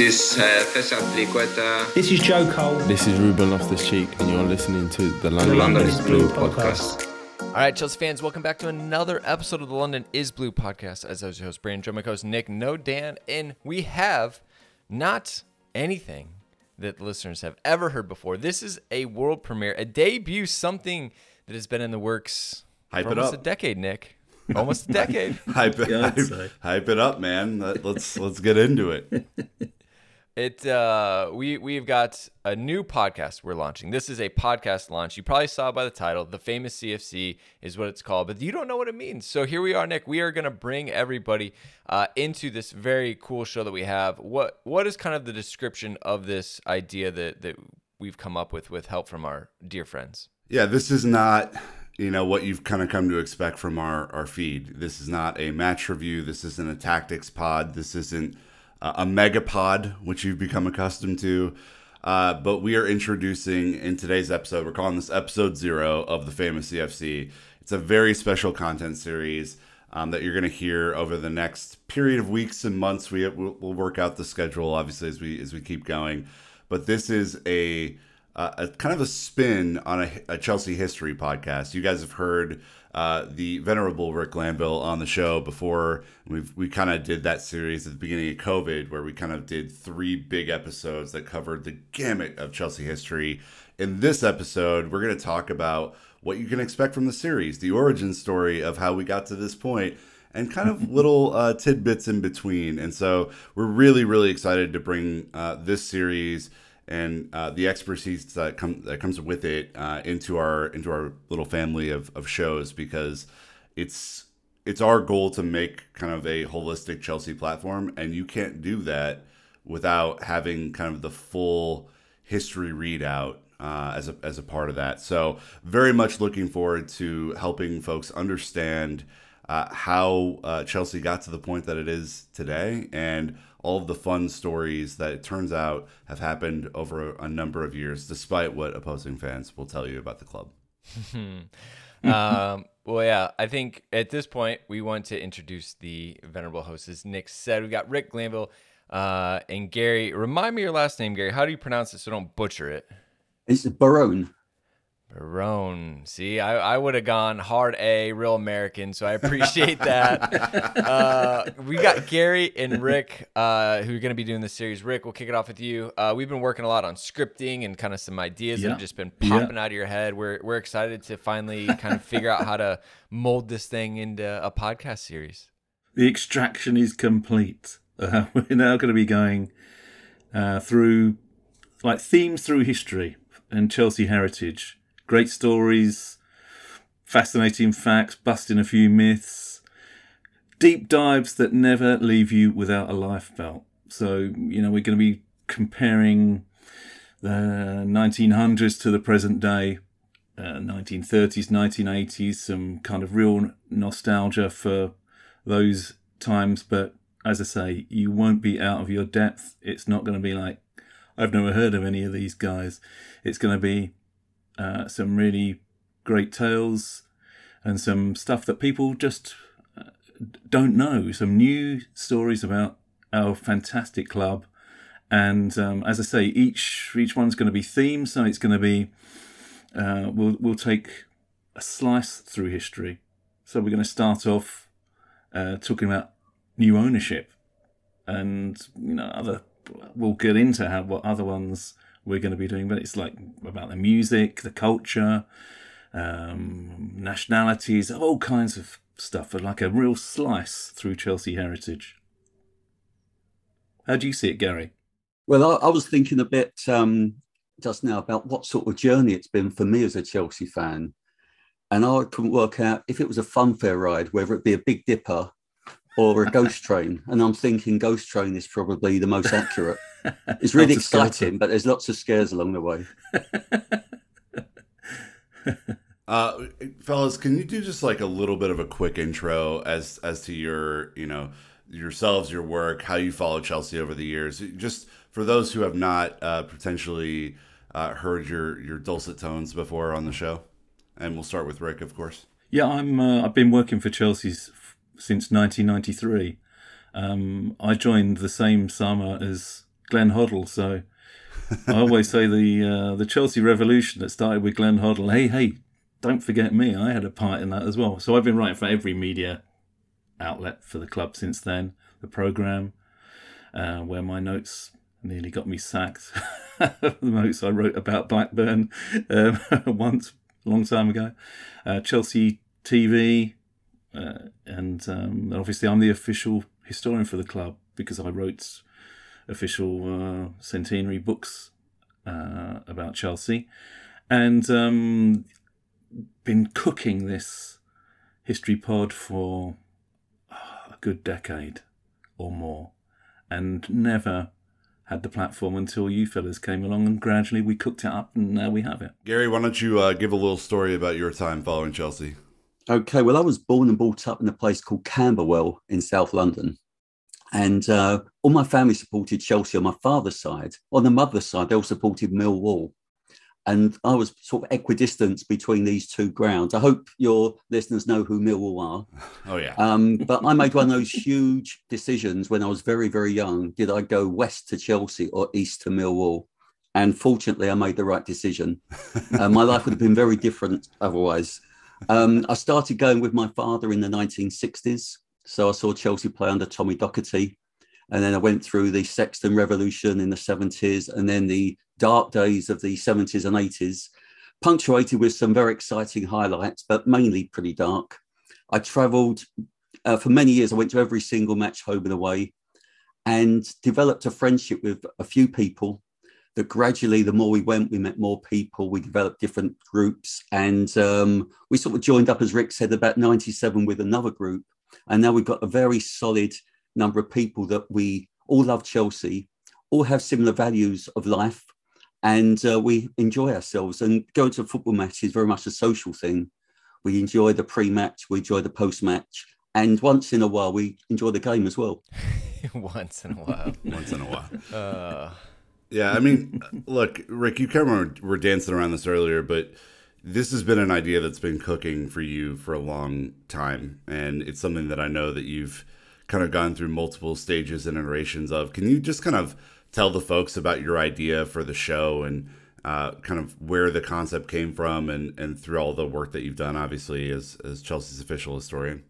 This uh, first Triqueta. This is Joe Cole. This is Ruben Loftus Cheek, and you're listening to the London, The London is is Blue podcast. All right, Chelsea fans, welcome back to another episode of the London is Blue podcast. As I was your host, Brandon, joined my host Nick, no Dan, and we have not anything that listeners have ever heard before. This is a world premiere, a debut, something that has been in the works Hype for it almost up. a decade, Nick. Almost a decade. hype it, hype, hype it up, man. Let, let's let's get into it. It uh we we've got a new podcast we're launching. This is a podcast launch. You probably saw by the title. The famous CFC is what it's called, but you don't know what it means. So here we are, Nick. We are gonna bring everybody uh, into this very cool show that we have. What what is kind of the description of this idea that that we've come up with with help from our dear friends? Yeah, this is not you know what you've kind of come to expect from our our feed. This is not a match review. This isn't a tactics pod. This isn't uh, a megapod, which you've become accustomed to. Uh, but we are introducing in today's episode. We're calling this episode zero of the famous CFC. It's a very special content series. um, that you're going to hear over the next period of weeks and months. We we'll, we'll work out the schedule obviously as we as we keep going, but this is a uh, a kind of a spin on a, a Chelsea history podcast. You guys have heard uh, the venerable Rick Glanville on the show before. We've we kind of did that series at the beginning of COVID where we kind of did three big episodes that covered the gamut of Chelsea history. In this episode, we're going to talk about what you can expect from the series, the origin story of how we got to this point, and kind of little uh, tidbits in between. And so we're really, really excited to bring uh, this series and uh, the expertise that, come, that comes with it uh, into our into our little family of, of shows because it's it's our goal to make kind of a holistic Chelsea platform, and you can't do that without having kind of the full history readout uh, as a as a part of that. So very much looking forward to helping folks understand uh, how uh, Chelsea got to the point that it is today, and all of the fun stories that it turns out have happened over a, a number of years, despite what opposing fans will tell you about the club. um, well, yeah, I think at this point we want to introduce the venerable hosts. As Nick said, we've got Rick Glanville uh, and Gary. Remind me your last name, Gary. How do you pronounce it so don't butcher it? It's Barone. Barone. See, I, I would have gone hard A, real American, so I appreciate that. uh, we got Gary and Rick uh, who are going to be doing this series. Rick, we'll kick it off with you. Uh, we've been working a lot on scripting and kind of some ideas that have just been Yeah. popping out of your head. We're, we're excited to finally kind of figure out how to mold this thing into a podcast series. The extraction is complete. Uh, we're now going to be going uh, through like themes through history and Chelsea heritage. Great stories, fascinating facts, busting a few myths, deep dives that never leave you without a life belt. So, you know, we're going to be comparing the 1900s to the present day, uh, 1930s, 1980s, some kind of real nostalgia for those times. But as I say, you won't be out of your depth. It's not going to be like, I've never heard of any of these guys. It's going to be uh, some really great tales and some stuff that people just uh, don't know. Some new stories about our fantastic club. And um, as I say, each each one's going to be themed, so it's going to be uh, we'll we'll take a slice through history. So we're going to start off uh, talking about new ownership, and you know other. We'll get into how what other ones we're going to be doing, but it's like about the music, the culture, um, nationalities, all kinds of stuff, like a real slice through Chelsea heritage. How do you see it, Gary? Well, I, I was thinking a bit um, just now about what sort of journey it's been for me as a Chelsea fan. And I couldn't work out if it was a funfair ride, whether it be a Big Dipper or a ghost train. And I'm thinking ghost train is probably the most accurate. It's really exciting, but there's lots of scares along the way. Uh, fellas, can you do just like a little bit of a quick intro as as to your you know yourselves, your work, how you follow Chelsea over the years? Just for those who have not uh, potentially uh, heard your your dulcet tones before on the show, and we'll start with Rick, of course. Yeah, I'm. Uh, I've been working for Chelsea s- since 1993. Um, I joined the same summer as Glenn Hoddle. So I always say the uh, the Chelsea revolution that started with Glenn Hoddle. Hey, hey, don't forget me. I had a part in that as well. So I've been writing for every media outlet for the club since then. The program, uh, where my notes nearly got me sacked. the notes I wrote about Blackburn um, once a long time ago. Uh, Chelsea TV, uh, and um, obviously I'm the official historian for the club because I wrote official uh, centenary books uh, about Chelsea, and um, been cooking this history pod for a good decade or more, and never had the platform until you fellas came along, and gradually we cooked it up, and now we have it. Gary, why don't you uh, give a little story about your time following Chelsea? Okay, well, I was born and brought up in a place called Camberwell in South London. And uh, all my family supported Chelsea on my father's side. On the mother's side, they all supported Millwall. And I was sort of equidistant between these two grounds. I hope your listeners know who Millwall are. Oh, yeah. Um, but I made one of those huge decisions when I was very, very young. Did I go west to Chelsea or east to Millwall? And fortunately, I made the right decision. Uh, my life would have been very different otherwise. Um, I started going with my father in the 1960s. So I saw Chelsea play under Tommy Docherty. And then I went through the Sexton Revolution in the 70s and then the dark days of the 70s and 80s, punctuated with some very exciting highlights, but mainly pretty dark. I travelled uh, for many years. I went to every single match home and away and developed a friendship with a few people that gradually, the more we went, we met more people, we developed different groups. And um, we sort of joined up, as Rick said, about 97 with another group. And now we've got a very solid number of people that we all love Chelsea, all have similar values of life, and uh, we enjoy ourselves. And going to a football match is very much a social thing. We enjoy the pre-match, we enjoy the post-match, and once in a while we enjoy the game as well. Once in a while. Once in a while. Uh, Yeah, I mean, look, Rick, you kind of were dancing around this earlier, but this has been an idea that's been cooking for you for a long time, and it's something that I know that you've kind of gone through multiple stages and iterations of. Can you just kind of tell the folks about your idea for the show and uh, kind of where the concept came from, and and through all the work that you've done, obviously as as Chelsea's official historian?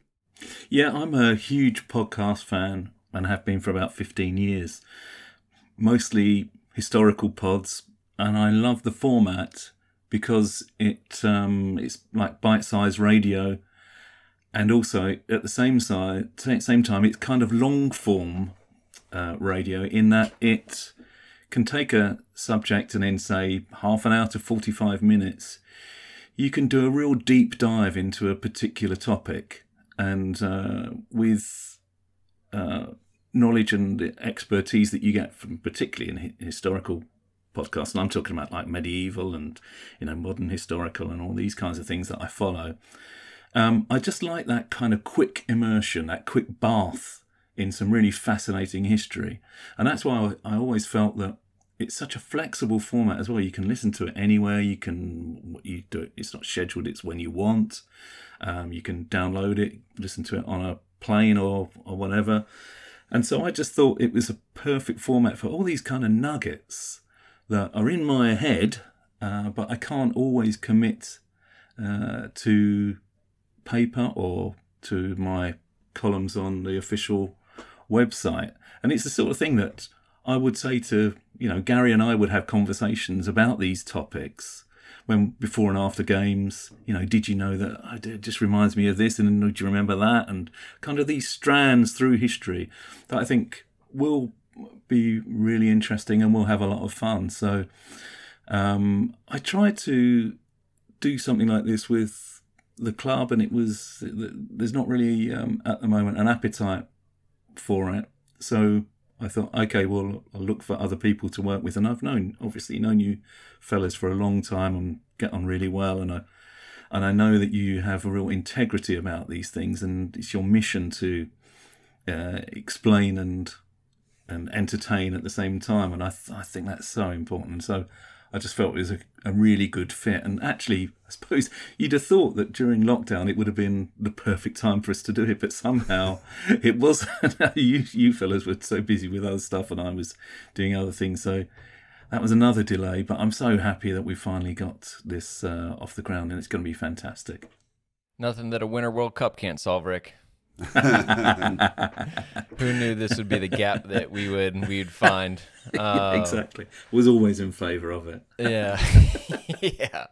Yeah, I'm a huge podcast fan and have been for about 15 years. Mostly historical pods, and I love the format because it um, it's like bite-sized radio, and also at the same side, same time, it's kind of long form uh, radio in that it can take a subject and in say half an hour to 45 minutes, you can do a real deep dive into a particular topic, and uh, with uh, knowledge and expertise that you get from particularly in historical podcasts and i'm talking about like medieval and you know modern historical and all these kinds of things that i follow. Um, i just like that kind of quick immersion that quick bath in some really fascinating history. And that's why i, I always felt that it's such a flexible format as well. You can listen to it anywhere. You can you do it it's not scheduled it's when you want. Um, you can download it listen to it on a plane or or whatever. And so I just thought it was a perfect format for all these kind of nuggets that are in my head, uh, but I can't always commit uh, to paper or to my columns on the official website. And it's the sort of thing that I would say to, you know, Gary and I would have conversations about these topics when before and after games, you know, did you know that oh, it just reminds me of this, and do you remember that, and kind of these strands through history that I think will be really interesting and we'll have a lot of fun. So um, I tried to do something like this with the club, and it was there's not really um, at the moment an appetite for it. So I thought, okay, well, I'll look for other people to work with, and I've known, obviously, known you fellas for a long time and get on really well, and I, and I know that you have a real integrity about these things, and it's your mission to uh, explain and and entertain at the same time, and I, th- I think that's so important. So I just felt it was a, a really good fit. And actually, I suppose you'd have thought that during lockdown it would have been the perfect time for us to do it, but somehow it wasn't. you, you fellas were so busy with other stuff, and I was doing other things. So that was another delay. But I'm so happy that we finally got this uh, off the ground, and it's going to be fantastic. Nothing that a Winter World Cup can't solve, Rick. Who knew this would be the gap that we would we'd find? Uh, exactly. Was always in favour of it. yeah, yeah.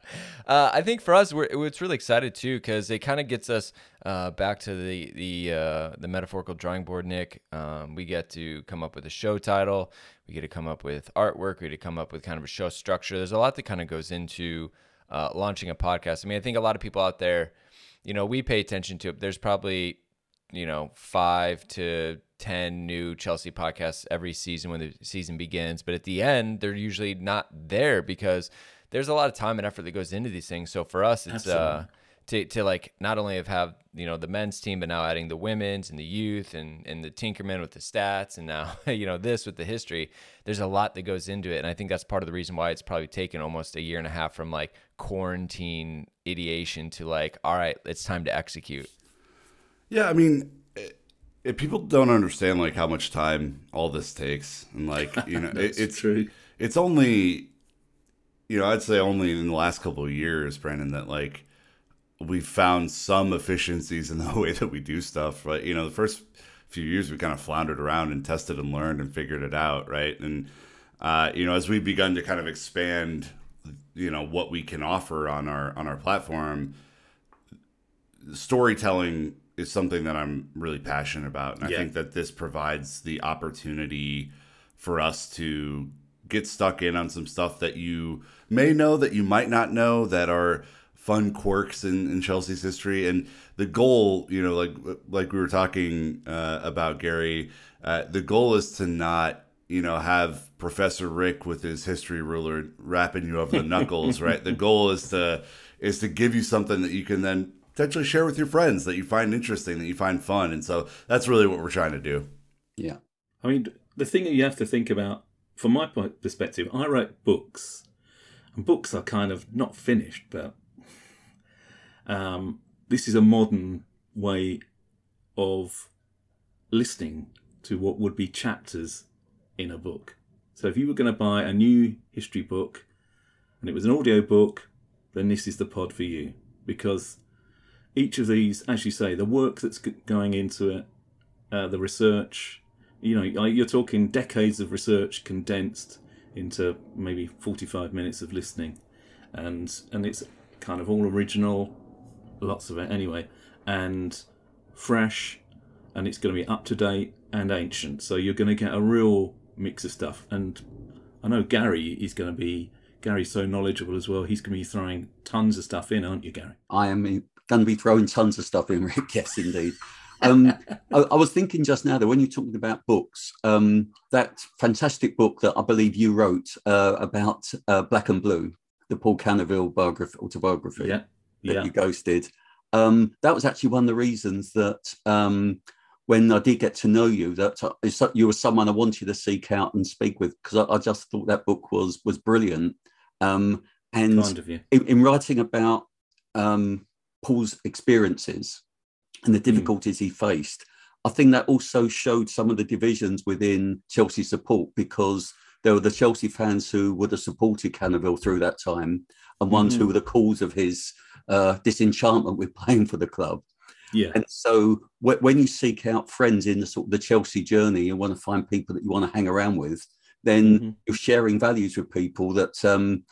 Uh, I think for us, we're it's really excited too because it kind of gets us uh, back to the the uh, the metaphorical drawing board. Nick, um, we get to come up with a show title. We get to come up with artwork. We get to come up with kind of a show structure. There's a lot that kind of goes into uh, launching a podcast. I mean, I think a lot of people out there, you know, we pay attention to it. There's probably you know, five to 10 new Chelsea podcasts every season when the season begins. But at the end, they're usually not there because there's a lot of time and effort that goes into these things. So for us, it's, uh, to, to like not only have, have you know the men's team but now adding the women's and the youth and and the tinkerman with the stats and now you know this with the history there's a lot that goes into it and i think that's part of the reason why it's probably taken almost a year and a half from like quarantine ideation to like all right it's time to execute Yeah, I mean, if people don't understand like how much time all this takes, and like you know, it, it's true. It's only, you know, I'd say only in the last couple of years, Brandon, that like we've found some efficiencies in the way that we do stuff. Right, you know, the first few years we kind of floundered around and tested and learned and figured it out. Right, and uh, you know, as we've begun to kind of expand, you know, what we can offer on our on our platform, storytelling is something that I'm really passionate about. And Yeah. I think that this provides the opportunity for us to get stuck in on some stuff that you may know that you might not know that are fun quirks in, in Chelsea's history. And the goal, you know, like like we were talking uh, about Gary, uh, the goal is to not you know have Professor Rick with his history ruler rapping you over the knuckles, right? The goal is to is to give you something that you can then potentially share with your friends that you find interesting, that you find fun, and so that's really what we're trying to do. Yeah. I mean, the thing that you have to think about, from my perspective, I write books, and books are kind of not finished, but um, this is a modern way of listening to what would be chapters in a book. So if you were going to buy a new history book and it was an audio book, then this is the pod for you because each of these, as you say, the work that's going into it, uh, the research, you know, you're talking decades of research condensed into maybe 45 minutes of listening, and and it's kind of all original, lots of it anyway, and fresh, and it's going to be up to date and ancient. So you're going to get a real mix of stuff. And I know Gary is going to be Gary's so knowledgeable as well. He's going to be throwing tons of stuff in, aren't you, Gary? I am going to be throwing tons of stuff in, Rick. Yes, indeed. Um, I, I was thinking just now that when you're talking about books, um, that fantastic book that I believe you wrote uh, about uh, Black and Blue, the Paul Canoville biography, autobiography Yeah, that yeah, you ghosted. Um, that was actually one of the reasons that um, when I did get to know you, that uh, so- you were someone I wanted to seek out and speak with because I, I just thought that book was was brilliant. Um, and kind of in, in writing about um, Paul's experiences and the difficulties he faced, I think that also showed some of the divisions within Chelsea support because there were the Chelsea fans who would have supported Canoville through that time and ones Mhm. who were the cause of his uh, disenchantment with playing for the club. Yeah, And so wh- when you seek out friends in the sort of the Chelsea journey, you want to find people that you want to hang around with, then Mhm. you're sharing values with people that um,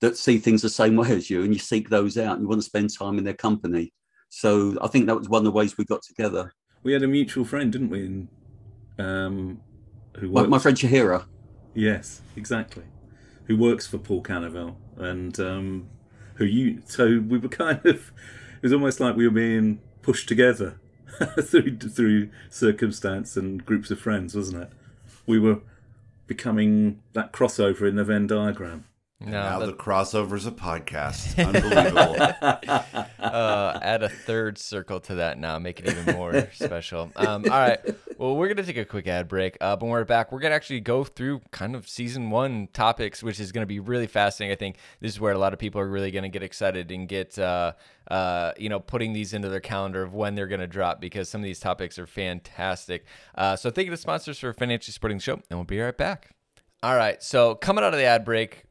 that see things the same way as you, and you seek those out. And you want to spend time in their company. So I think that was one of the ways we got together. we had a mutual friend, didn't we? Um, who My, works, my friend Shahira. Yes, exactly. Who works for Paul Canoville and um, who you? So we were kind of. It was almost like we were being pushed together through through circumstance and groups of friends, wasn't it? We were becoming that crossover in the Venn diagram. No, now that- the crossover's a podcast. Unbelievable. uh, add a third circle to that now, make it even more special. Um, all right. Well, we're going to take a quick ad break. Uh, when we're back, we're going to actually go through kind of season one topics, which is going to be really fascinating. I think this is where a lot of people are really going to get excited and get, uh, uh, you know, putting these into their calendar of when they're going to drop because some of these topics are fantastic. Uh, so thank you to sponsors for financially supporting the show, and we'll be right back. All right. So coming out of the ad break,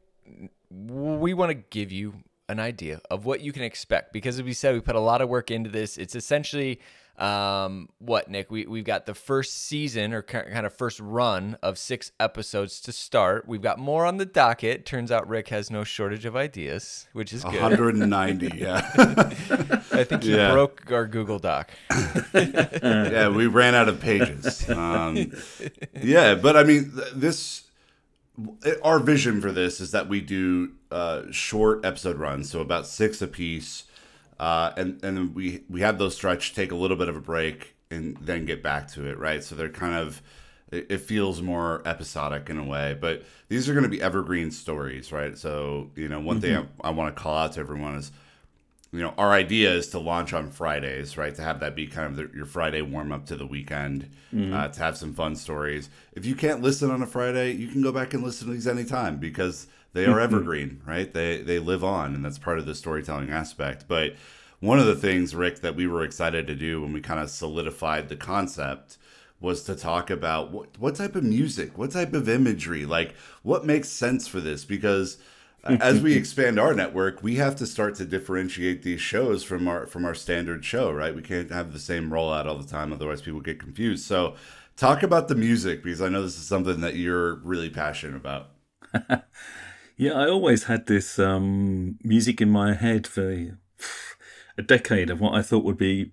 we want to give you an idea of what you can expect because as we said we put a lot of work into this it's essentially um what nick we, we've got the first season or kind of first run of six episodes to start we've got more on the docket turns out rick has no shortage of ideas which is good 190, yeah. i think he Yeah. broke our google doc yeah, we ran out of pages. Um, yeah, but I mean, th- this our vision for this is that we do uh, short episode runs, so about six a piece, uh, and and we we have those stretch, take a little bit of a break, and then get back to it. Right, so they're kind of it feels more episodic in a way, but these are going to be evergreen stories, right? So you know, one thing I, I want to call out to everyone is you know, our idea is to launch on Fridays, right? To have that be kind of the, your Friday warm up to the weekend, uh, to have some fun stories. If you can't listen on a Friday, you can go back and listen to these anytime because they are evergreen, right? They they live on, and that's part of the storytelling aspect. But one of the things, Rick, that we were excited to do when we kind of solidified the concept was to talk about what what type of music, what type of imagery, like what makes sense for this because as we expand our network, we have to start to differentiate these shows from our from our standard show, right? We can't have the same rollout all the time, otherwise people get confused. So, talk about the music because I know this is something that you're really passionate about. Yeah, I always had this um, music in my head for a decade of what I thought would be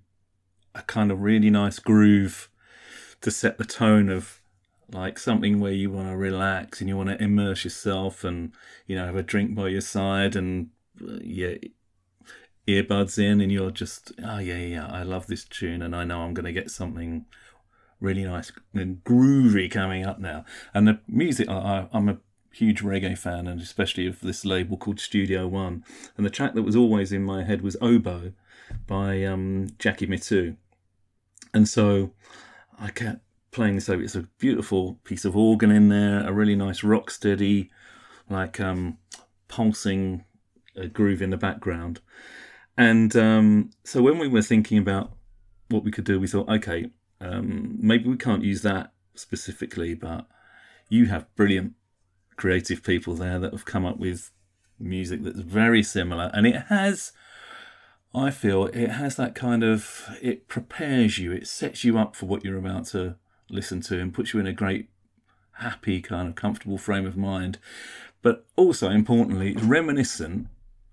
a kind of really nice groove to set the tone of like something where you want to relax and you want to immerse yourself and you know have a drink by your side and uh, yeah earbuds in and you're just oh yeah yeah I love this tune and I know I'm going to get something really nice and groovy coming up now. And the music I, I'm a huge reggae fan and especially of this label called Studio One. And the track that was always in my head was Oboe by um, Jackie Mittoo and so I kept playing so it's a beautiful piece of organ in there a really nice rock steady like um pulsing uh, groove in the background. And um so when we were thinking about what we could do we thought okay um maybe we can't use that specifically but you have brilliant creative people there that have come up with music that's very similar. And it has I feel it has that kind of it prepares you, it sets you up for what you're about to listen to and puts you in a great happy kind of comfortable frame of mind. But also importantly, it's reminiscent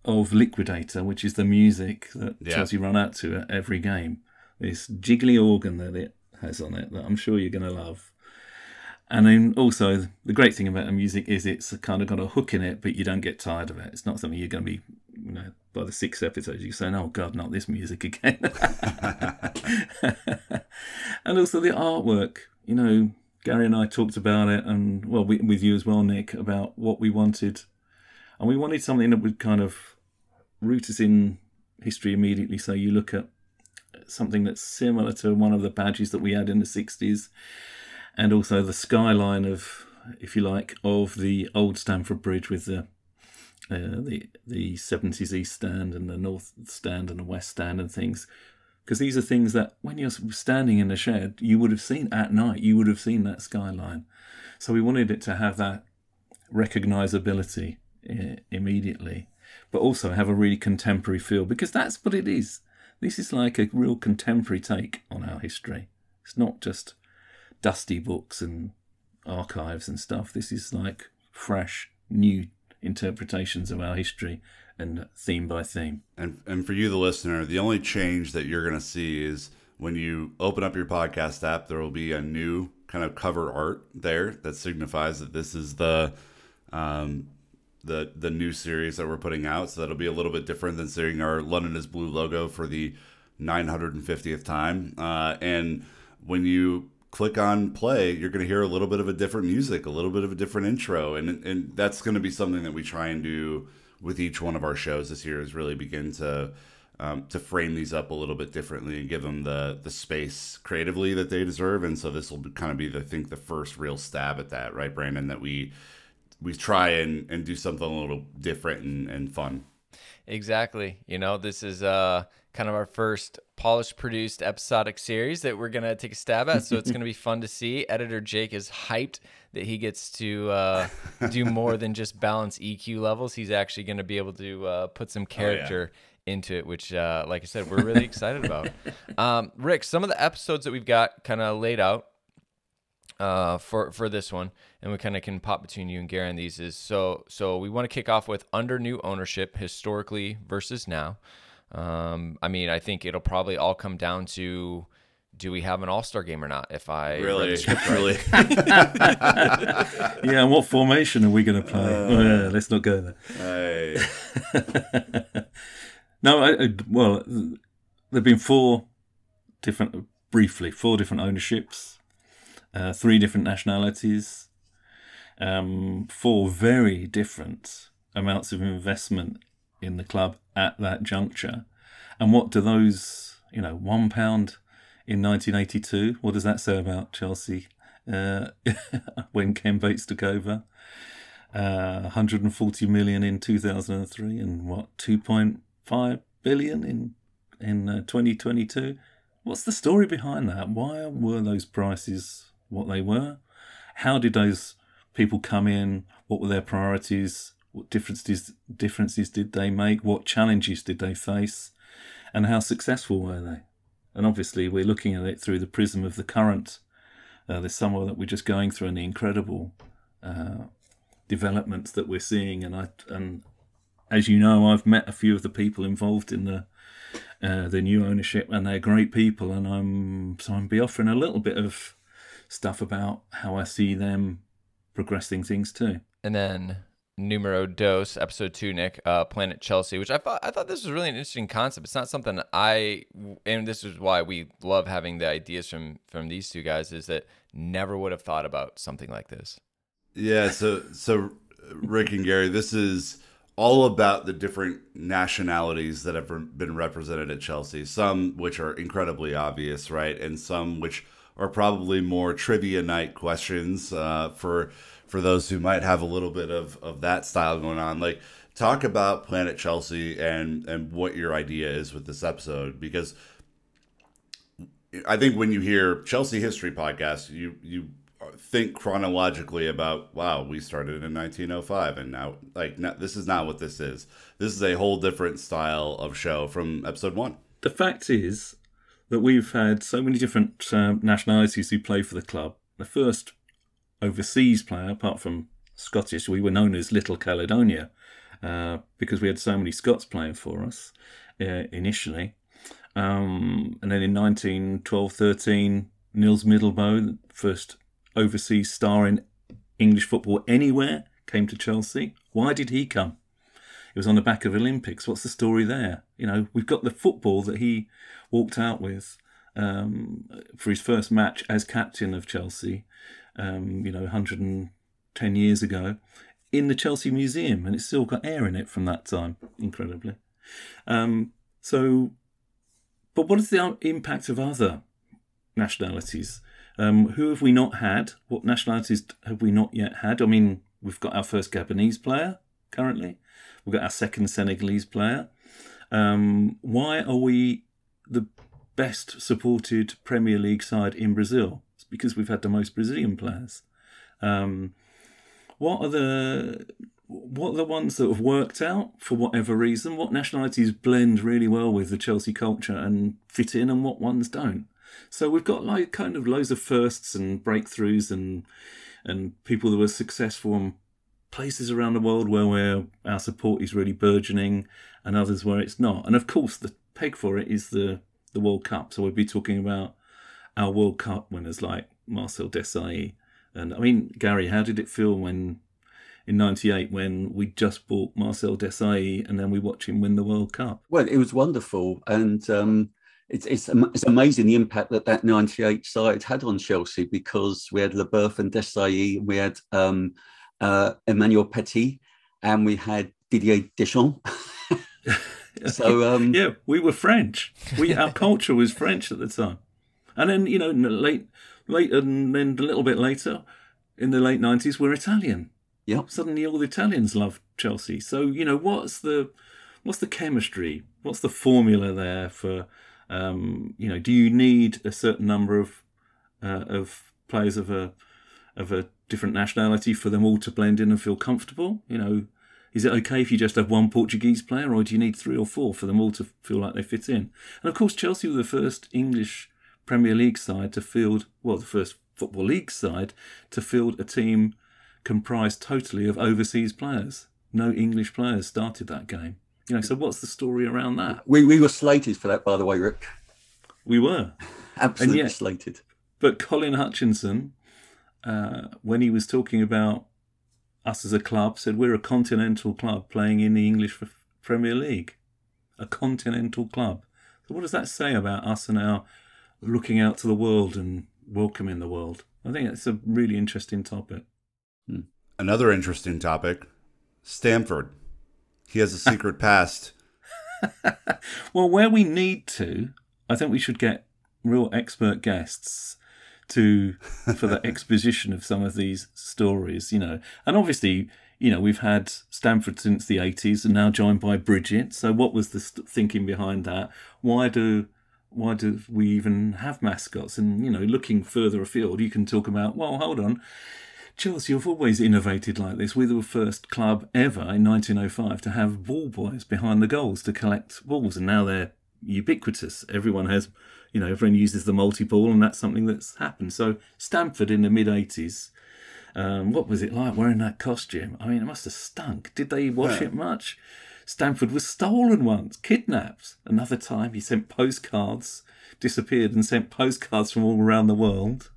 of Liquidator, which is the music that Yeah. Chelsea run out to at every game. This jiggly organ that it has on it that I'm sure you're going to love. And then also the great thing about the music is it's kind of got a hook in it, but you don't get tired of it. It's not something you're going to be, you know, by the sixth episode you're saying, "Oh God, not this music again." and also the artwork. You know, Gary and I talked about it, and well, we, with you as well, Nick, about what we wanted, and we wanted something that would kind of root us in history immediately. So you look at something that's similar to one of the badges that we had in the '60s and also the skyline of, if you like, of the old Stamford Bridge with the uh, the the seventies east stand and the north stand and the west stand and things. Because these are things that when you're standing in the shed, you would have seen at night. You would have seen that skyline. So we wanted it to have that recognizability immediately, but also have a really contemporary feel because that's what it is. This is like a real contemporary take on our history. It's not just dusty books and archives and stuff. This is like fresh, new interpretations of our history and theme by theme. And and for you, the listener, the only change that you're going to see is when you open up your podcast app, there will be a new kind of cover art there that signifies that this is the um, the the new series that we're putting out. So that'll be a little bit different than seeing our London is Blue logo for the 950th time. Uh, and when you click on play, you're going to hear a little bit of a different music, a little bit of a different intro, and and that's going to be something that we try and do with each one of our shows this year is really begin to um, to frame these up a little bit differently and give them the the space creatively that they deserve. And so this will kind of be, the, I think, the first real stab at that, right, Brandon? That we we try and, and do something a little different and, and fun. Exactly. You know, this is uh kind of our first polished produced episodic series that we're gonna take a stab at. So it's gonna be fun to see. Editor Jake is hyped that he gets to uh, do more than just balance EQ levels. He's actually gonna be able to uh, put some character. Oh, yeah into it, which, uh, like I said, we're really excited about. Um, Rick, some of the episodes that we've got kind of laid out uh, for for this one, and we kind of can pop between you and Gary on these. Is so so we want to kick off with under new ownership historically versus now. Um, I mean, I think it'll probably all come down to do we have an All Star game or not? If I really, really, yeah. And what formation are we going to play? Uh, oh, yeah, let's not go there. Hey. No, I, I, well, there've been four different, briefly, four different ownerships, uh, three different nationalities, um, four very different amounts of investment in the club at that juncture. And what do those, you know, one pound in 1982, what does that say about Chelsea uh, when Ken Bates took over? Uh, 140 million in 2003 and what 2.5 billion in in uh, 2022. What's the story behind that? Why were those prices what they were? How did those people come in? What were their priorities? What differences differences did they make? What challenges did they face? And how successful were they? And obviously, we're looking at it through the prism of the current, uh, the summer that we're just going through, and the incredible uh, developments that we're seeing. And I and as you know, I've met a few of the people involved in the uh, the new ownership, and they're great people. And I'm so I'm be offering a little bit of stuff about how I see them progressing things too. And then numero dos, episode two, Nick, uh, Planet Chelsea, which I thought I thought this was really an interesting concept. It's not something I, and this is why we love having the ideas from from these two guys, is that never would have thought about something like this. Yeah. So so Rick and Gary, this is all about the different nationalities that have been represented at Chelsea. Some which are incredibly obvious, right, and some which are probably more trivia night questions uh, for for those who might have a little bit of, of that style going on. Like, talk about Planet Chelsea and and what your idea is with this episode because I think when you hear Chelsea History podcast, you you think chronologically about wow we started in 1905 and now like this is not what this is this is a whole different style of show from episode one the fact is that we've had so many different um, nationalities who play for the club the first overseas player apart from scottish we were known as little caledonia uh, because we had so many scots playing for us uh, initially um, and then in 1912 13 Nils Middelboe, first overseas star in English football anywhere came to Chelsea. Why did he come? It was on the back of Olympics. What's the story there? You know, we've got the football that he walked out with um, for his first match as captain of Chelsea, um, you know, 110 years ago, in the Chelsea Museum, and it's still got air in it from that time, incredibly. Um, so, but what is the impact of other nationalities? Um, who have we not had? What nationalities have we not yet had? I mean, we've got our first Gabonese player currently. We've got our second Senegalese player. Um, why are we the best supported Premier League side in Brazil? Because we've had the most Brazilian players. Um, what are the what are the ones that have worked out for whatever reason? What nationalities blend really well with the Chelsea culture and fit in, and what ones don't? So we've got like kind of loads of firsts and breakthroughs and and people that were successful and places around the world where where our support is really burgeoning and others where it's not. And of course the peg for it is the the World Cup. So we'll be talking about our World Cup winners like Marcel Desailly. And I mean, Gary, how did it feel when in 98 when we just bought Marcel Desailly and then we watch him win the World Cup? Well, it was wonderful. And um, it's, it's it's amazing the impact that that 98 side had on Chelsea because we had Leboeuf and Desailly, we had um, uh, Emmanuel Petit, and we had Didier Deschamps. so um, yeah, we were French. We our culture was French at the time, and then you know late, late, and then a little bit later, in the late nineties, we're Italian. yeah, Suddenly, all the Italians love Chelsea. So you know what's the what's the chemistry? What's the formula there for? Um, you know, do you need a certain number of uh, of players of a of a different nationality for them all to blend in and feel comfortable? You know, is it okay if you just have one Portuguese player, or do you need three or four for them all to feel like they fit in? And of course, Chelsea were the first English Premier League side to field, well, the first Football League side to field a team comprised totally of overseas players. No English players started that game. You know, so what's the story around that? we, we were slated for that, by the way, Rick. We were. Absolutely yet- slated. But Colin Hutchinson, uh, when he was talking about us as a club, said we're a continental club playing in the English Premier League. A continental club. So, what does that say about us and our looking out to the world and welcoming the world? I think it's a really interesting topic. Hmm. Another interesting topic Stamford. He has a secret past. Well, where we need to, I think we should get real expert guests to for the exposition of some of these stories, you know. And obviously, you know, we've had Stamford since the 80s and now joined by Bridget. So what was the st- thinking behind that? Why do why do we even have mascots? And you know, looking further afield, you can talk about, well, hold on. Chelsea have always innovated like this. We were the first club ever in 1905 to have ball boys behind the goals to collect balls, and now they're ubiquitous. Everyone has, you know, everyone uses the multi ball, and that's something that's happened. So Stamford in the mid 80s, um, what was it like wearing that costume? I mean, it must have stunk. Did they wash Yeah. it much? Stamford was stolen once, kidnapped. Another time, he sent postcards, disappeared and sent postcards from all around the world.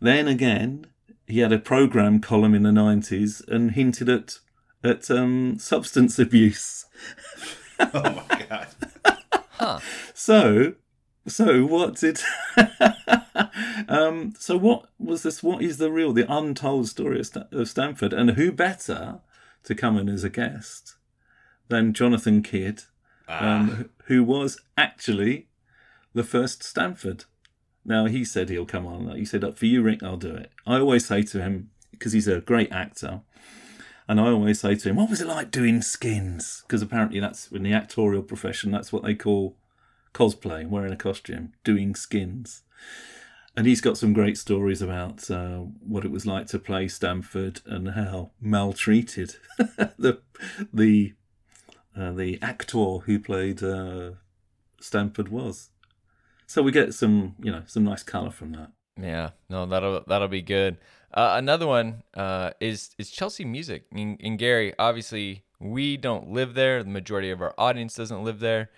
Then again, he had a program column in the 90s and hinted at at um, substance abuse. oh my god. So, so what did? um, so what was this? What is the real, the untold story of, Sta- of Stamford? And who better to come in as a guest than Jonathan Kidd, um, who was actually the first Stamford. Now he said he'll come on. He said, "Up "For you, Rick, I'll do it." I always say to him because he's a great actor. And I always say to him, "What was it like doing skins?" Because apparently, that's in the actorial profession. That's what they call cosplay, wearing a costume, doing skins. And he's got some great stories about uh, what it was like to play Stamford and how maltreated the the uh, the actor who played uh, Stamford was. So we get some, you know, some nice colour from that. Yeah, no, that'll that'll be good. Uh, another one uh, is is Chelsea music. In, in Gary, obviously, we don't live there. The majority of our audience doesn't live there,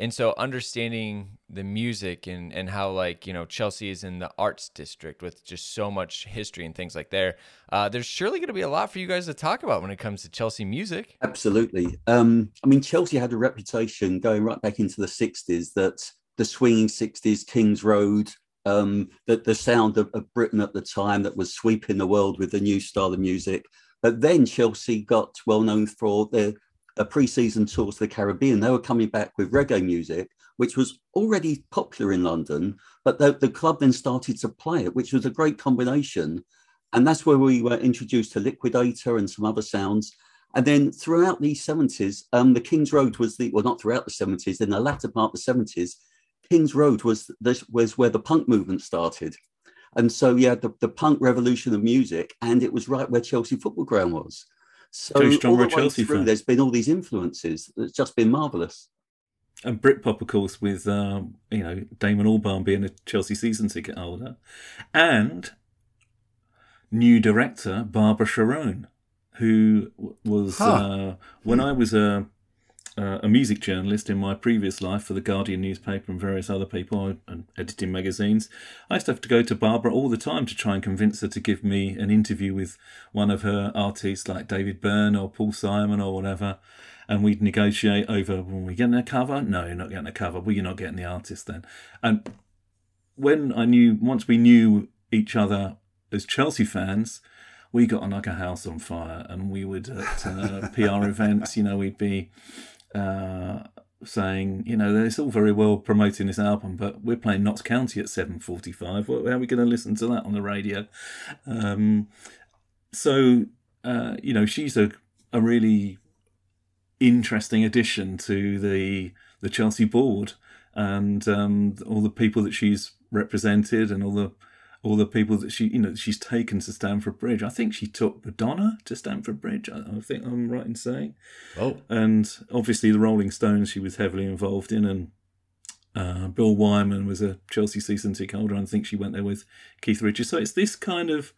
and so understanding the music and and how like you know Chelsea is in the arts district with just so much history and things like there. Uh, there's surely going to be a lot for you guys to talk about when it comes to Chelsea music. Absolutely. Um, I mean, Chelsea had a reputation going right back into the 60s that the swinging 60s, King's Road, um, that the sound of, of Britain at the time that was sweeping the world with the new style of music. But then Chelsea got well known for their, their pre-season tour to the Caribbean. They were coming back with reggae music, which was already popular in London, but the, the club then started to play it, which was a great combination. And that's where we were introduced to Liquidator and some other sounds. And then throughout the 70s, um, the King's Road was the, well, not throughout the 70s, in the latter part of the 70s, King's Road was this was where the punk movement started. And so yeah, the, the punk revolution of music, and it was right where Chelsea Football Ground was. So Strong all the way Chelsea through, fan. there's been all these influences. It's just been marvelous. And Britpop, of course, with um, you know Damon Albarn being a Chelsea season ticket holder, and new director Barbara Charone, who was Huh. uh, when I was a uh, a music journalist in my previous life for the Guardian newspaper and various other people and editing magazines. I used to have to go to Barbara all the time to try and convince her to give me an interview with one of her artists like David Byrne or Paul Simon or whatever. And we'd negotiate over, when we getting a cover? No, you're not getting a cover. Well, you're not getting the artist then. And when I knew, once we knew each other as Chelsea fans, we got on like a house on fire and we would at uh, PR events, you know, we'd be uh, saying, you know, it's all very well promoting this album, but we're playing Notts County at 7.45. How are we going to listen to that on the radio? Um, so, uh, you know, she's a, a really interesting addition to the the Chelsea board and um, all the people that she's represented and all the all the people that she you know she's taken to Stamford Bridge. I think she took Madonna to Stamford Bridge. I, I think I'm right in saying. Oh, And obviously the Rolling Stones she was heavily involved in, and uh, Bill Wyman was a Chelsea season ticket holder. and I think she went there with Keith Richards. So it's this kind of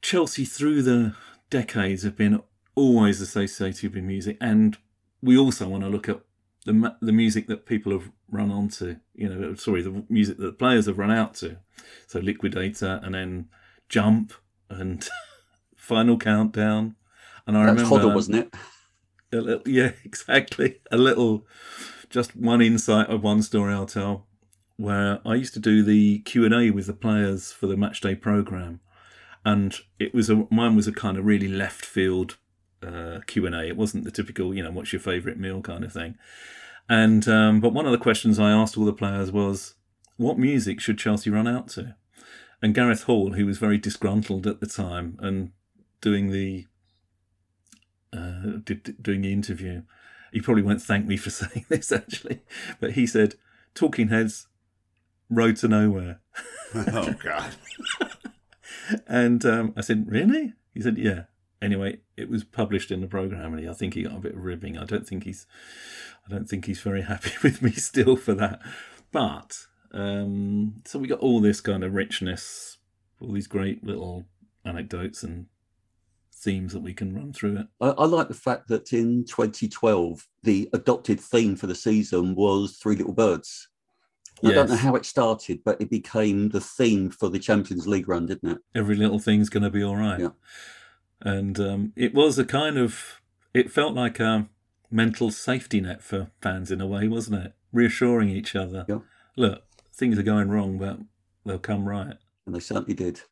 Chelsea through the decades have been always associated with music, and we also want to look at the the music that people have run onto. You know, sorry, the music that the players have run out to. So Liquidator, and then Jump, and Final Countdown. And I That's remember, Hoddle, wasn't it? little, yeah, exactly. A little, just one insight of one story I'll tell. Where I used to do the Q and A with the players for the match day program, and it was a mine was a kind of really left field uh, Q and A. It wasn't the typical, you know, what's your favourite meal kind of thing. And um, but one of the questions I asked all the players was, what music should Chelsea run out to? And Gareth Hall, who was very disgruntled at the time and doing the uh, did, doing the interview, he probably won't thank me for saying this actually, but he said, "Talking Heads, Road to Nowhere." oh God. And um, I said, "Really?" He said, "Yeah." Anyway, it was published in the program, and I think he got a bit of ribbing. I don't think he's, I don't think he's very happy with me still for that. But um, so we got all this kind of richness, all these great little anecdotes and themes that we can run through it. I, I like the fact that in 2012, the adopted theme for the season was Three Little Birds. I don't know how it started, but it became the theme for the Champions League run, didn't it? every little thing's going to be all right. Yeah. And um, it was a kind of, it felt like a mental safety net for fans in a way, wasn't it? Reassuring each other. Yeah. Look, things are going wrong, but they'll come right. And they certainly did.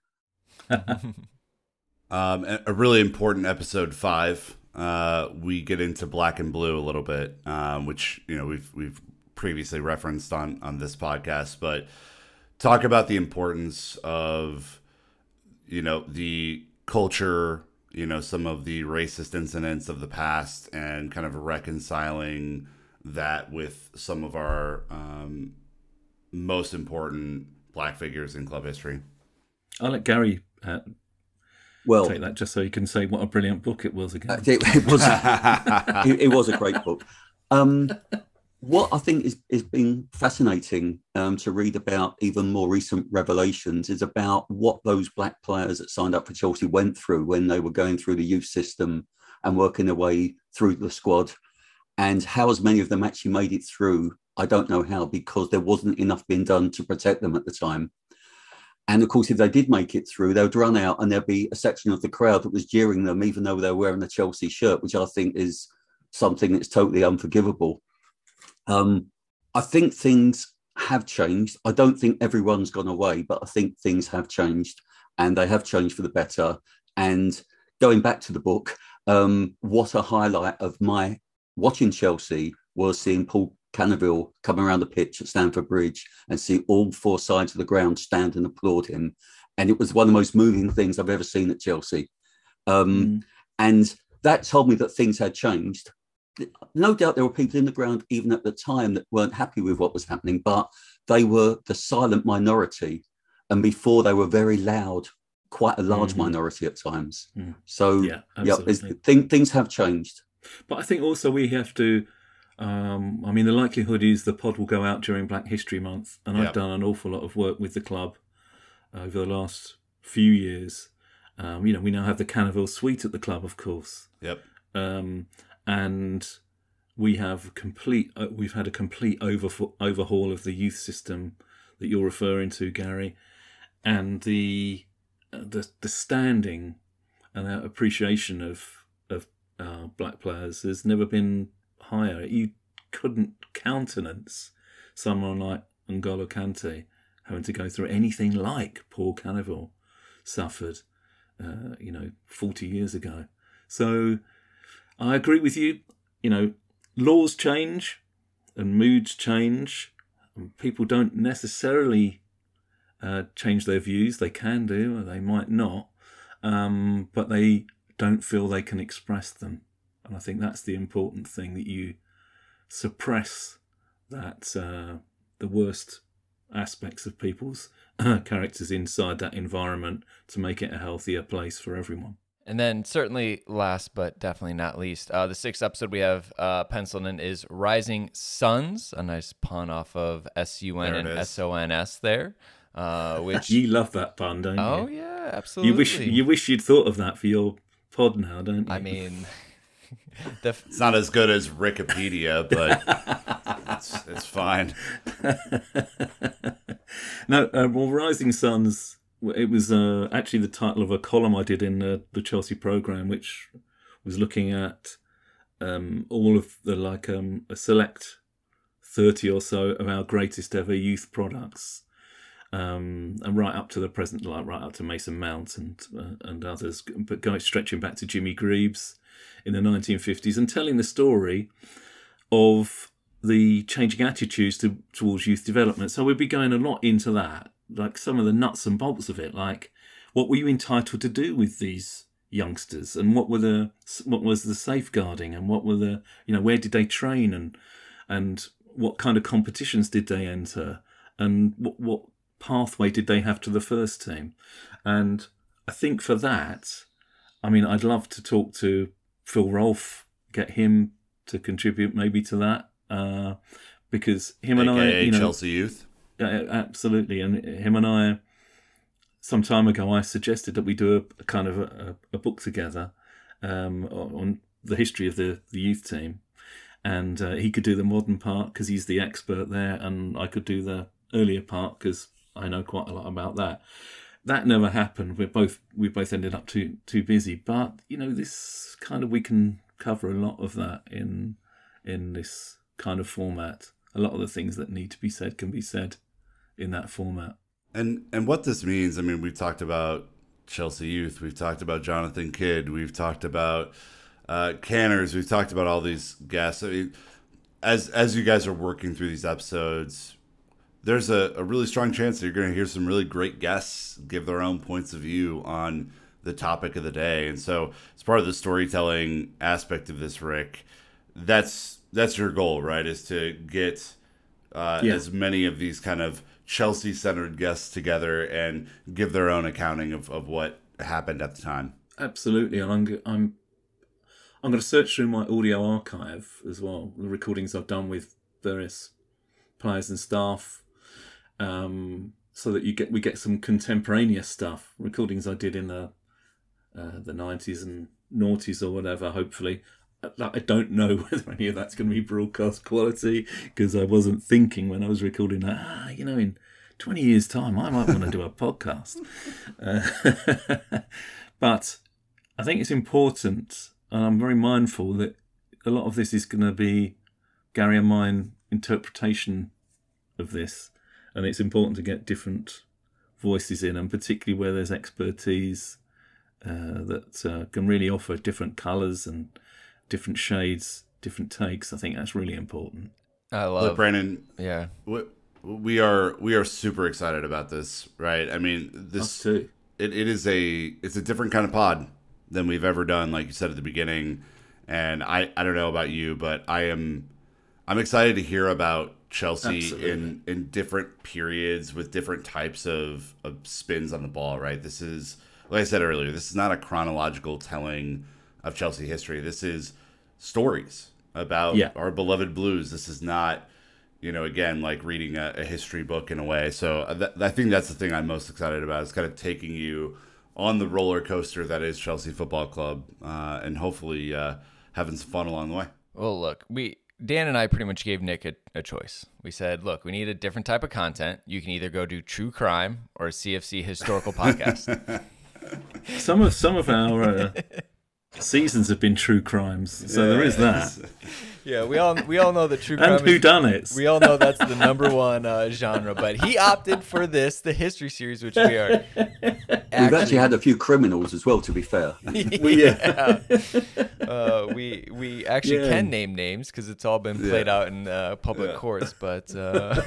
Um, a a really important episode five. Uh, we get into black and blue a little bit, um, which you know we've we've previously referenced on on this podcast, but talk about the importance of you know the culture, you know some of the racist incidents of the past, and kind of reconciling that with some of our um, most important black figures in club history. I'll let Gary uh, Well, take that just so he can say what a brilliant book it was again. uh, it, it was it, it was a great book. Um, what I think is is been fascinating um, to read about even more recent revelations is about what those black players that signed up for Chelsea went through when they were going through the youth system and working their way through the squad, and how as many of them actually made it through. I don't know how because there wasn't enough being done to protect them at the time. And of course, if they did make it through, they would run out and there'd be a section of the crowd that was jeering them, even though they were wearing a Chelsea shirt, which I think is something that's totally unforgivable. Um, I think things have changed. I don't think everyone's gone away, but I think things have changed and they have changed for the better. And going back to the book, um, what a highlight of my watching Chelsea was seeing Paul Canoville come around the pitch at Stamford Bridge and see all four sides of the ground stand and applaud him. And it was one of the most moving things I've ever seen at Chelsea. Um, Mm. And that told me that things had changed. No doubt there were people in the ground, even at the time, that weren't happy with what was happening, but they were the silent minority. And before they were very loud, quite a large Mhm. minority at times. Mm. So, Yeah, yeah, thing, things have changed. But I think also we have to. Um, I mean, the likelihood is the pod will go out during Black History Month, and Yeah. I've done an awful lot of work with the club over the last few years. Um, you know, we now have the Canoville Suite at the club, of course, Yep. um, and we have complete. Uh, we've had a complete over, overhaul of the youth system that you're referring to, Gary, and the uh, the the standing and our appreciation of of uh, black players has never been higher. You couldn't countenance someone like N'Golo Kante having to go through anything like Paul Canoville suffered, uh, you know, 40 years ago. So I agree with you. You know, laws change and moods change. And people don't necessarily uh, change their views. They can do, or they might not, um, but they don't feel they can express them. And I think that's the important thing that you suppress that uh, the worst aspects of people's characters inside that environment to make it a healthier place for everyone. And then, certainly, last but definitely not least, uh, the sixth episode we have uh, penciled in is Rising Suns, a nice pun off of S U N and S O N S there. Uh, which you love that pun, don't you? Oh yeah, absolutely. You wish you wish you'd thought of that for your pod now, don't you? I mean, the f- it's not as good as Wikipedia, but it's, it's fine. no, uh, well, Rising Suns. It was uh, actually the title of a column I did in the, the Chelsea program, which was looking at um, all of the like um, a select thirty or so of our greatest ever youth products um, and right up to the present, like right up to Mason Mount and uh, and others, but going stretching back to Jimmy Greaves in the 1950s and telling the story of the changing attitudes to, towards youth development. So we'll be going a lot into that, like some of the nuts and bolts of it, like what were you entitled to do with these youngsters, and what were the what was the safeguarding, and what were the you know where did they train, and and what kind of competitions did they enter, and what what pathway did they have to the first team? And I think for that, I mean, I'd love to talk to Phil Rolfe, get him to contribute maybe to that, uh, because him AKA and I, you know, Chelsea Youth, absolutely, and him and I, some time ago, I suggested that we do a, a kind of a, a, book together um, on the history of the, the youth team, and uh, he could do the modern part because he's the expert there, and I could do the earlier part because I know quite a lot about that. That never happened. We're both we both ended up too too busy. But you know, this kind of we can cover a lot of that in in this kind of format. A lot of the things that need to be said can be said in that format. And and what this means, I mean, we've talked about Chelsea Youth, we've talked about Jonathan Kidd, we've talked about uh, Canners, we've talked about all these guests. I mean, as as you guys are working through these episodes, there's a, a really strong chance that you're going to hear some really great guests give their own points of view on the topic of the day. And so, as part of the storytelling aspect of this, Rick, that's that's your goal, right? Is to get uh, yeah. as many of these kind of Chelsea centered guests together and give their own accounting of, of what happened at the time. Absolutely, and I'm I'm I'm going to search through my audio archive as well, the recordings I've done with various players and staff um, so that you get we get some contemporaneous stuff. Recordings I did in the uh, the nineties and noughties or whatever. Hopefully, I don't know whether any of that's going to be broadcast quality because I wasn't thinking when I was recording that. Ah, you know, in twenty years' time, I might want to do a podcast. Uh, but I think it's important, and I'm very mindful that a lot of this is going to be Gary and mine interpretation of this and it's important to get different voices in, and particularly where there's expertise uh, that uh, can really offer different colours and different shades, different takes. I think that's really important. I love Look, Brandon. Yeah, we, we are we are super excited about this, right? I mean, this too. It, it is a it's a different kind of pod than we've ever done, like you said at the beginning. And I I don't know about you, but I am I'm excited to hear about Chelsea Absolutely. in in different periods with different types of, of spins on the ball, right? This is like I said earlier, this is not a chronological telling of Chelsea history. This is stories about yeah. our beloved blues. This is not, you know, again, like reading a, a history book in a way. So uh, th- I think that's the thing I'm most excited about. Is kind of taking you on the roller coaster that is Chelsea Football Club, uh, and hopefully uh, having some fun along the way. Well, look, we Dan and I pretty much gave Nick a, a choice. We said, look, we need a different type of content. You can either go do true crime or a CFC historical podcast. Some of some of our uh, seasons have been true crimes, so there is that. Yeah, we all we all know the true crime. And who is- done it? We all know that's the number one uh, genre, but he opted for this, the history series, which we are. We've actually had a few criminals as well, to be fair. We- yeah. uh, we we actually Yeah. can name names because it's all been played Yeah. out in uh, public courts. But uh,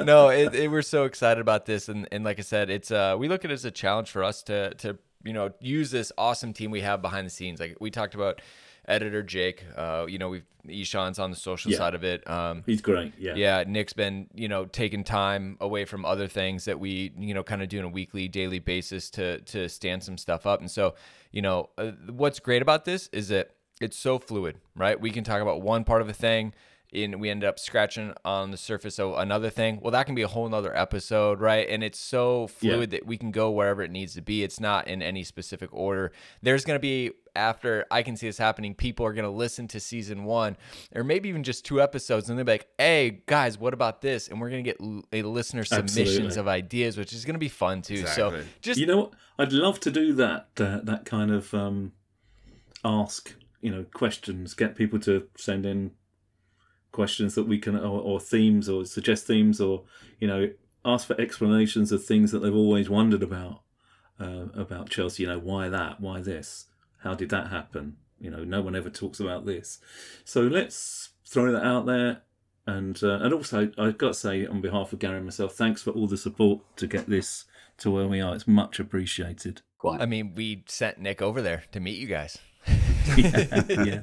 no, it, it, we're so excited about this, and, and like I said, it's uh, we look at it as a challenge for us to to you know use this awesome team we have behind the scenes. Like we talked about editor Jake. Uh, you know, we've Ishan's on the social Yeah. side of it. Um, He's great. Yeah. yeah, Nick's been, you know, taking time away from other things that we, you know, kind of do on a weekly, daily basis to to stand some stuff up. And so, you know, uh, what's great about this is that it's so fluid, right? We can talk about one part of a thing and we ended up scratching on the surface of another thing. Well, that can be a whole nother episode, right? And it's so fluid that we can go wherever it needs to be. It's not in any specific order. There's going to be after I can see this happening, people are going to listen to season one or maybe even just two episodes and they'll be like, hey, guys, what about this? And we're going to get l- a listener submissions Absolutely. of ideas, which is going to be fun too. So just you know what? I'd love to do that. Uh, that kind of um, ask, you know, questions. Get people to send in questions that we can, or, or themes, or suggest themes, or you know, ask for explanations of things that they've always wondered about uh, about Chelsea. You know, why that? Why this? How did that happen? You know, no one ever talks about this. So let's throw that out there. And uh, and also, I've got to say, on behalf of Gary and myself, thanks for all the support to get this to where we are. It's much appreciated. Quite. I mean, we sent Nick over there to meet you guys. yeah.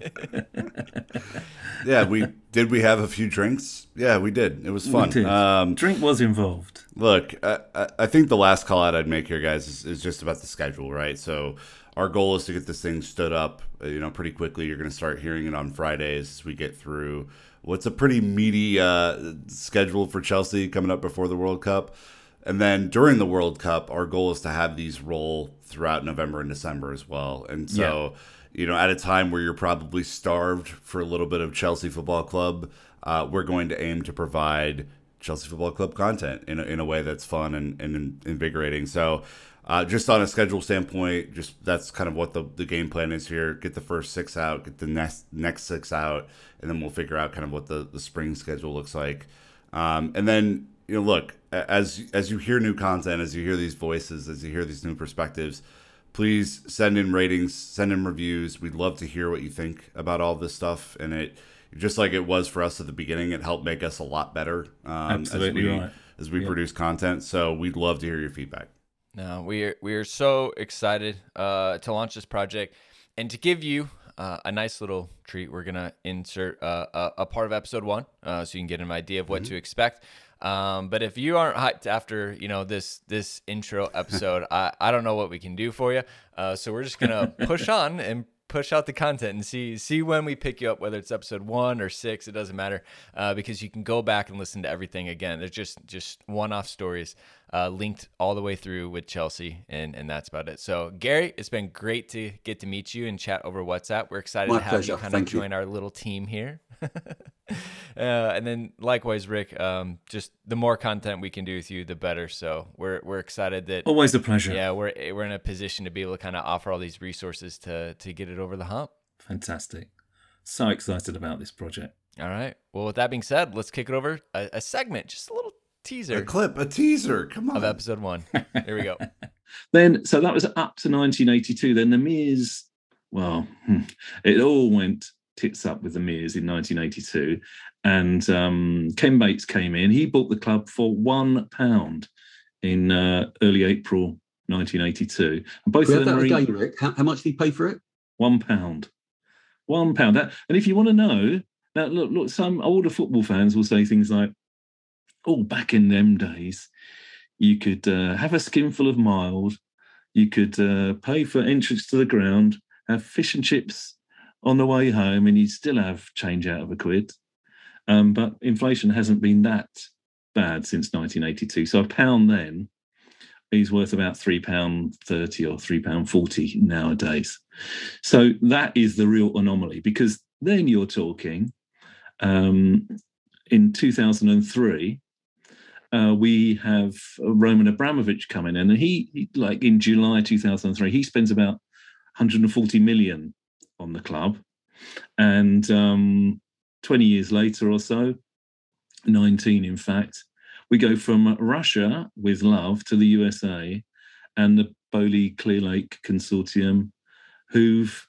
Yeah, we did. We have a few drinks. Yeah, we did. It was fun. Um, Drink was involved. Look, I, I- I think the last call out I'd make here, guys, is, is just about the schedule, right? So our goal is to get this thing stood up, uh, you know, pretty quickly. You're going to start hearing it on Fridays as we get through what's a pretty meaty uh, schedule for Chelsea coming up before the World Cup. And then during the World Cup, our goal is to have these roll throughout November and December as well. And so, you know, at a time where you're probably starved for a little bit of Chelsea Football Club, uh, we're going to aim to provide Chelsea Football Club content in a, in a way that's fun and, and invigorating. So, uh, just on a schedule standpoint, just that's kind of what the, the game plan is here. Get the first six out, get the next next six out, and then we'll figure out kind of what the, the spring schedule looks like. Um, and then you know, look as as you hear new content, as you hear these voices, as you hear these new perspectives, please send in ratings, send in reviews. We'd love to hear what you think about all this stuff. And it just like it was for us at the beginning, it helped make us a lot better um, as we right. as we Yeah. produce content. So we'd love to hear your feedback. No, we are we are so excited uh, to launch this project and to give you uh, a nice little treat. We're gonna insert uh, a, a part of episode one, uh, so you can get an idea of what to expect. Um, but if you aren't hyped after you know this this intro episode, I, I don't know what we can do for you. Uh, so we're just gonna push on and push out the content and see see when we pick you up, whether it's episode one or six, it doesn't matter, uh, because you can go back and listen to everything again. There's just just one off stories uh, linked all the way through with Chelsea, and and that's about it. So Gary, it's been great to get to meet you and chat over WhatsApp. We're excited My to have pleasure. you kind Thank of you. join our little team here. uh, and then likewise, Rick, um, just the more content we can do with you, the better. So we're we're excited that Always a pleasure. yeah, we're we're in a position to be able to kind of offer all these resources to to get it over the hump. Fantastic. So excited about this project. All right. Well, with that being said, let's kick it over a, a segment, just a little A teaser clip, a teaser. Come on. of episode one. Here we go. Then, so that was up to 1982. Then the Mears, well, it all went tits up with the Mears in 1982. And um, Ken Bates came in. He bought the club for one pound in uh, early April 1982. And both of them that Rick. How, how much did he pay for it? one pound. One pound. That, and if you want to know, now look, look, some older football fans will say things like, "Oh, back in them days, you could uh, have a skinful of mild, you could uh, pay for entrance to the ground, have fish and chips on the way home, and you'd still have change out of a quid." Um, but inflation hasn't been that bad since 1982. So a pound then is worth about three pound thirty or three pound forty nowadays. So that is the real anomaly because then you're talking Um, in 2003, uh, we have Roman Abramovich coming in, and he, like in July 2003, he spends about 140 million on the club, and um, 20 years later or so, 19 in fact, we go from Russia with love to the USA and the Boehly Clearlake Consortium, who've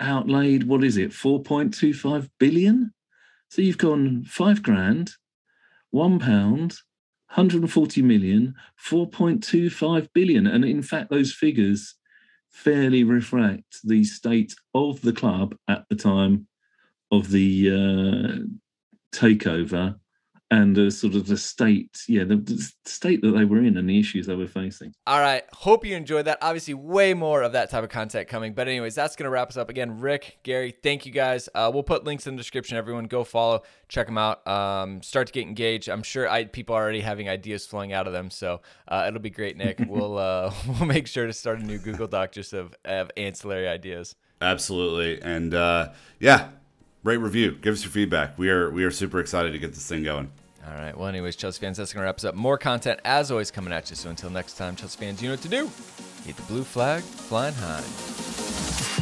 outlaid what is it, 4.25 billion? So you've gone five grand, one pound, 140 million, 4.25 billion. And in fact, those figures fairly reflect the state of the club at the time of the uh, takeover and uh, sort of the state, yeah, the, the, state that they were in and the issues they were facing. All right. Hope you enjoyed that. Obviously, way more of that type of content coming. But, anyways, that's going to wrap us up. Again, Rick, Gary, thank you guys. Uh, we'll put links in the description. Everyone, go follow, check them out, um, start to get engaged. I'm sure I, people are already having ideas flowing out of them. So, uh, it'll be great, Nick. we'll, uh, we'll make sure to start a new Google Doc just of, of ancillary ideas. Absolutely. And uh, yeah, rate review. Give us your feedback. We are we are super excited to get this thing going. All right. Well, anyways, Chelsea fans, that's to wrap us up. More content, as always, coming at you. So until next time, Chelsea fans, you know what to do. Hit the blue flag flying high.